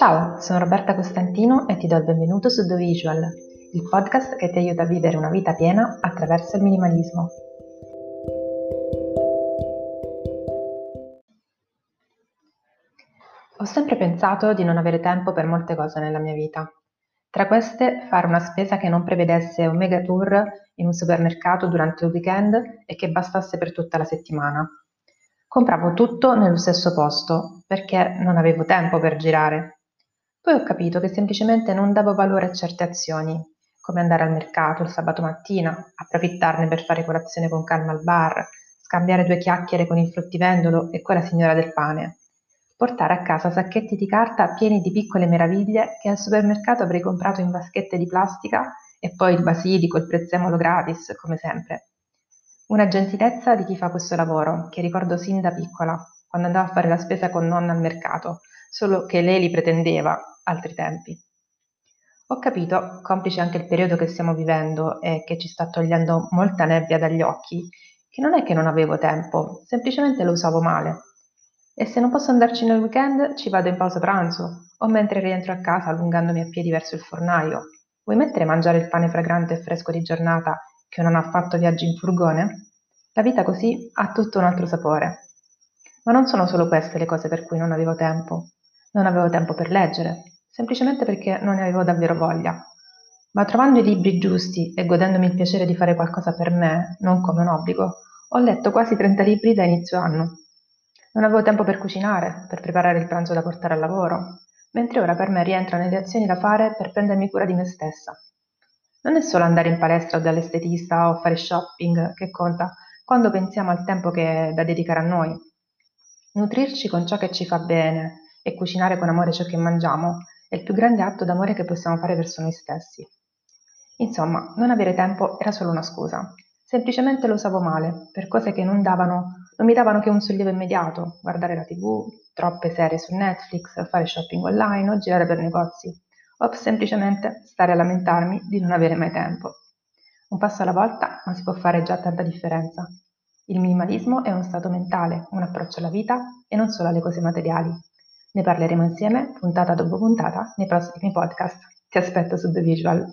Ciao, sono Roberta Costantino e ti do il benvenuto su The Visual, il podcast che ti aiuta a vivere una vita piena attraverso il minimalismo. Ho sempre pensato di non avere tempo per molte cose nella mia vita. Tra queste, fare una spesa che non prevedesse un mega tour in un supermercato durante il weekend e che bastasse per tutta la settimana. Compravo tutto nello stesso posto perché non avevo tempo per girare poi ho capito che semplicemente non davo valore a certe azioni, come andare al mercato il sabato mattina, approfittarne per fare colazione con calma al bar, scambiare due chiacchiere con il fruttivendolo e quella signora del pane, portare a casa sacchetti di carta pieni di piccole meraviglie che al supermercato avrei comprato in vaschette di plastica e poi il basilico, il prezzemolo gratis, come sempre. Una gentilezza di chi fa questo lavoro, che ricordo sin da piccola, quando andavo a fare la spesa con nonna al mercato, solo che lei li pretendeva altri tempi. Ho capito, complice anche il periodo che stiamo vivendo e che ci sta togliendo molta nebbia dagli occhi, che non è che non avevo tempo, semplicemente lo usavo male. E se non posso andarci nel weekend, ci vado in pausa pranzo o mentre rientro a casa allungandomi a piedi verso il fornaio. Vuoi mettere a mangiare il pane fragrante e fresco di giornata che non ha fatto viaggi in furgone? La vita così ha tutto un altro sapore. Ma non sono solo queste le cose per cui non avevo tempo. Non avevo tempo per leggere, semplicemente perché non ne avevo davvero voglia. Ma trovando i libri giusti e godendomi il piacere di fare qualcosa per me, non come un obbligo, ho letto quasi 30 libri da inizio anno. Non avevo tempo per cucinare, per preparare il pranzo da portare al lavoro, mentre ora per me rientrano le azioni da fare per prendermi cura di me stessa. Non è solo andare in palestra o dall'estetista o fare shopping che conta quando pensiamo al tempo che è da dedicare a noi. Nutrirci con ciò che ci fa bene, e cucinare con amore ciò che mangiamo è il più grande atto d'amore che possiamo fare verso noi stessi. Insomma, non avere tempo era solo una scusa. Semplicemente lo usavo male, per cose che non, davano, non mi davano che un sollievo immediato, guardare la tv, troppe serie su Netflix, fare shopping online o girare per negozi, o semplicemente stare a lamentarmi di non avere mai tempo. Un passo alla volta, ma si può fare già tanta differenza. Il minimalismo è uno stato mentale, un approccio alla vita e non solo alle cose materiali. Ne parleremo insieme, puntata dopo puntata, nei prossimi podcast. Ti aspetto su The Visual.